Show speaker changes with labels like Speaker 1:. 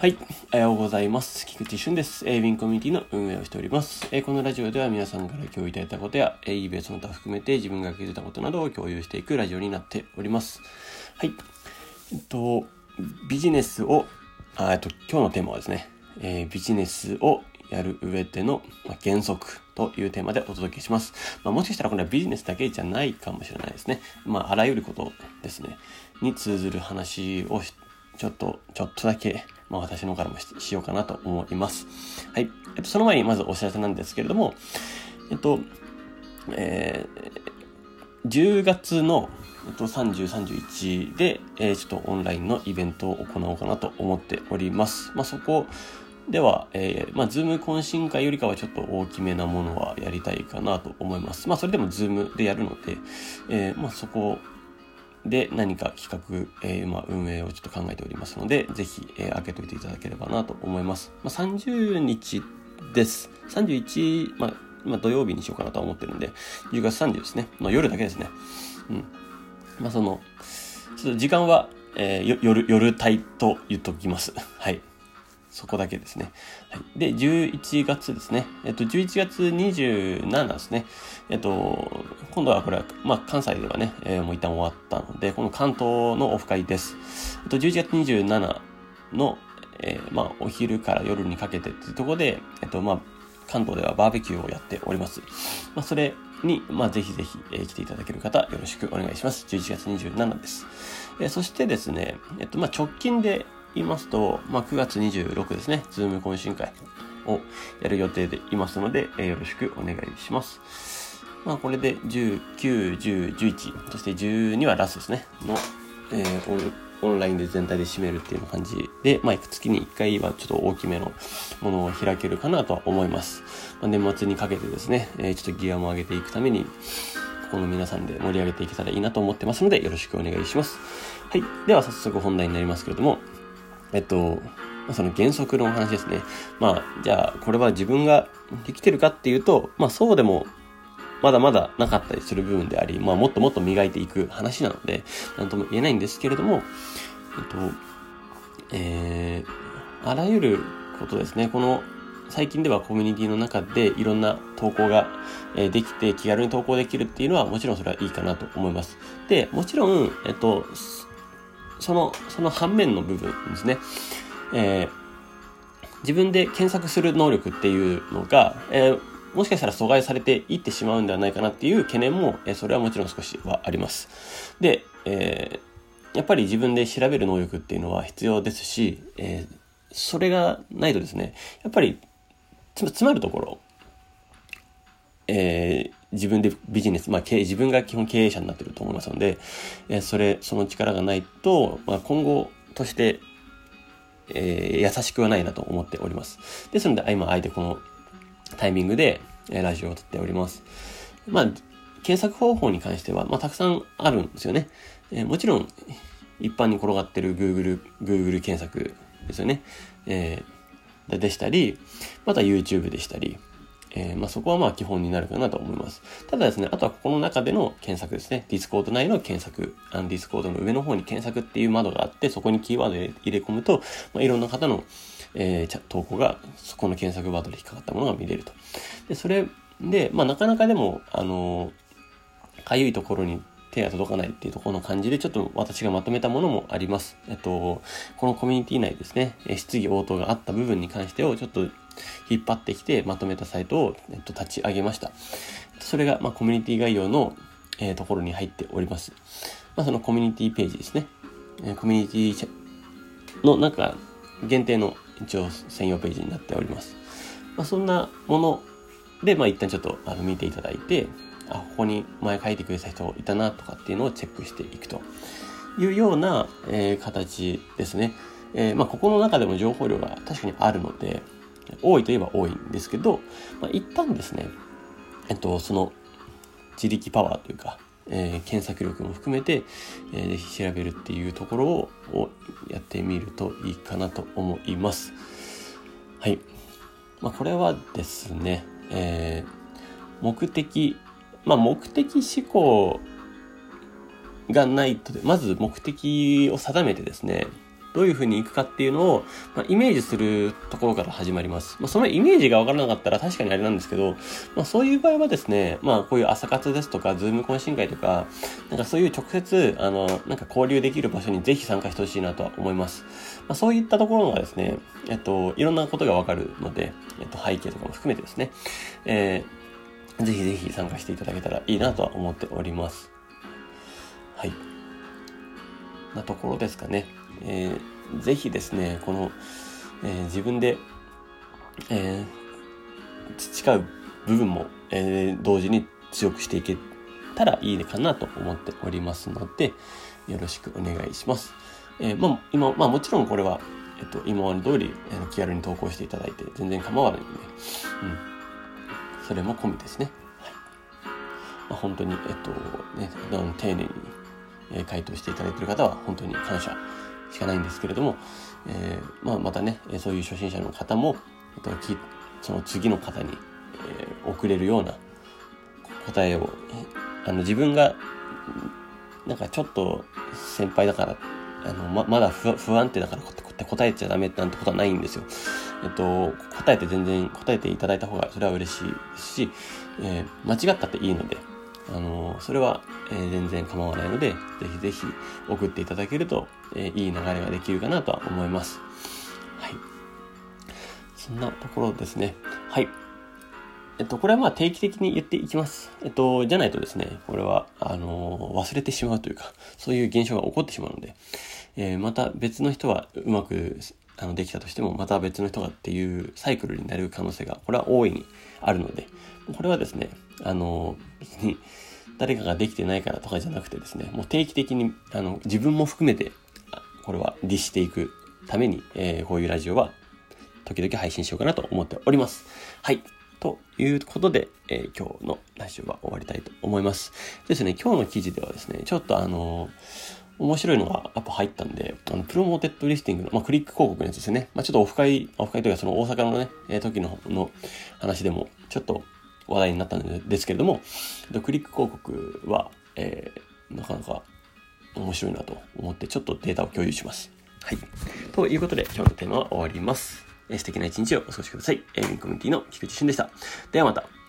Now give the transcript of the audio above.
Speaker 1: はい。おはようございます。菊池俊です。えー、ウィンコミュニティの運営をしております。えー、このラジオでは皆さんから共有いただいたことや、えー、eBay その他含めて自分が気づいたことなどを共有していくラジオになっております。はい。えっと、ビジネスを、あえっと、今日のテーマはですね、えー、ビジネスをやる上での、原則というテーマでお届けします。まあ、もしかしたらこれはビジネスだけじゃないかもしれないですね。まあ、あらゆることですね、に通ずる話をちょっと、ちょっとだけまあ、私の方からもしようかなと思います。はい。えっと、その前にまずお知らせなんですけれども、えっと、えー、10月の、えっと、30、31で、えー、ちょっとオンラインのイベントを行おうかなと思っております。まあ、そこでは、えー、まあ、 Zoom 懇親会よりかはちょっと大きめなものはやりたいかなと思います。まあ、それでも Zoom でやるので、えー、まあ、そこで何か企画、えー、まあ、運営をちょっと考えておりますので、ぜひ、えー、開けておいていただければなと思います。まあ、30日です。31、まあ、まあ、土曜日にしようかなと思ってるんで、10月30ですね。まあ夜だけですね。うん。まあ、その、ちょっと時間は、えー、夜、夜帯と言っときます。はい。そこだけですね。はい。で、11月ですね。えっと、11月27ですね。えっと、今度はこれは、まあ、関西ではね、えー、もう一旦終わったので、この関東のオフ会です。えっと、11月27の、えー、まあ、お昼から夜にかけてっていうところで、えっと、まあ、関東ではバーベキューをやっております。まあ、それに、まあ、ぜひぜひ、えー、来ていただける方、よろしくお願いします。11月27です。えー、そしてですね、えっと、まあ、直近で、言いますと、まあ、9月26ですね、ズーム懇親会をやる予定でいますので、え、よろしくお願いします。まあ、これで19、10、11、そして12はラスですね、の、えー、オンラインで全体で締めるっていう感じで、まあ、月に1回はちょっと大きめのものを開けるかなとは思います。まあ、年末にかけてですね、えー、ちょっとギアも上げていくために、この皆さんで盛り上げていけたらいいなと思ってますので、よろしくお願いします。はい。では早速本題になりますけれども、えっと、その原則のお話ですね。まあ、じゃあ、これは自分ができてるかっていうと、まあそうでも、まだまだなかったりする部分であり、まあもっともっと磨いていく話なので、なんとも言えないんですけれども、えっと、えー、あらゆることですね。この、最近ではコミュニティの中でいろんな投稿ができて気軽に投稿できるっていうのはもちろんそれはいいかなと思います。で、もちろん、えっと、その、その反面の部分ですね。えー、自分で検索する能力っていうのが、えー、もしかしたら阻害されていってしまうんではないかなっていう懸念も、えー、それはもちろん少しはあります。で、えー、やっぱり自分で調べる能力っていうのは必要ですし、えー、それがないとですね、やっぱり、つまるところ、えー、自分でビジネス、まあ経、自分が基本経営者になってると思いますので、え、それ、その力がないと、まあ、今後として、えー、優しくはないなと思っております。ですので、今、あえてこのタイミングで、えー、ラジオを撮っております。まあ、検索方法に関しては、まあ、たくさんあるんですよね。えー、もちろん、一般に転がってる Google、Google 検索ですよね。えー、でしたり、また YouTube でしたり、えー、まあ、そこはまあ基本になるかなと思います。ただですね、あとはここの中での検索ですね。 Discord 内の検索、あの Discord の上の方に検索っていう窓があって、そこにキーワードで入れ込むと、まあ、いろんな方の、えー、投稿が、そこの検索ワードで引っかかったものが見れると。で、それで、まあ、なかなかでも、あのかゆいところに手が届かないっていうところの感じで、ちょっと私がまとめたものもあります。えっと、このコミュニティ内ですね、質疑応答があった部分に関してをちょっと引っ張ってきてまとめたサイトを、えっと、立ち上げました。それが、まあ、コミュニティ概要の、えー、ところに入っております。まあ、そのコミュニティページですね。えー、コミュニティの中限定の一応専用ページになっております。まあ、そんなもので、まあ、一旦ちょっとあの見ていただいて、あ、ここに前書いてくれた人いたなとかっていうのをチェックしていくというような、えー、形ですね。えー、まあ、ここの中でも情報量が確かにあるので、多いといえば多いんですけど、まあ、一旦ですね、えっと、その自力パワーというか、えー、検索力も含めて、えー、ぜひ調べるっていうところをやってみるといいかなと思います。はい。まあ、これはですね、えー、目的、まあ、目的思考がないとで、まず目的を定めてですね、どういう風に行くかっていうのを、まあ、イメージするところから始まります。まあ、そのイメージがわからなかったら確かにあれなんですけど、まあ、そういう場合はですね、まあ、こういう朝活ですとか、ズーム懇親会とか、なんかそういう直接、あの、なんか交流できる場所にぜひ参加してほしいなとは思います。まあ、そういったところがですね、えっと、いろんなことがわかるので、えっと、背景とかも含めてですね、えー、ぜひぜひ参加していただけたらいいなとは思っております。はい。なところですかね。えー、ぜひですね、この、えー、自分で、えー、培う部分も、えー、同時に強くしていけたらいいかなと思っておりますので、よろしくお願いします。えー、まあ、今、まあもちろんこれは、えっと、今まで通り、えー、気軽に投稿していただいて全然構わないんで、うん。それも込みですね。はい。まあ、本当に、えっと、ね、丁寧に、え、回答していただいている方は本当に感謝しかないんですけれども、えー、まあ、またね、そういう初心者の方も、えっと、その次の方に、えー、送れるような答えを、あの、自分が、なんかちょっと先輩だから、あの、ま、まだ不安定だからって答えちゃダメなんてことはないんですよ。えっと、答えて全然答えていただいた方がそれは嬉しいですし、えー、間違ったっていいので、あのそれは、えー、全然構わないので、ぜひぜひ送っていただけると、えー、いい流れができるかなとは思います。はい。そんなところですね。はい。えっと、これはまあ定期的に言っていきます。えっと、じゃないとですね、これは、あの忘れてしまうというか、そういう現象が起こってしまうので、えー、また別の人はうまくあのできたとしても、また別の人がっていうサイクルになる可能性が、これは大いにあるので、これはですね、あの、別 に誰かができてないからとかじゃなくてですね、もう定期的に、あの、自分も含めて、これは律していくために、えー、こういうラジオは時々配信しようかなと思っております。はい。ということで、えー、今日のラジオは終わりたいと思います。ですね、今日の記事ではですね、ちょっとあのー面白いのがやっぱ入ったんで、あの、 Promoted Listing の、まあ、クリック広告のやつですね。まあ、ちょっとオフ会、オフ会というかその大阪のね、えー、時の、の話でも、ちょっと話題になったんですけれども、クリック広告は、えー、なかなか面白いなと思って、ちょっとデータを共有します。はい。ということで、今日のテーマは終わります。えー、素敵な一日をお過ごしください。えー、ミンコミュニティの菊池俊でした。ではまた。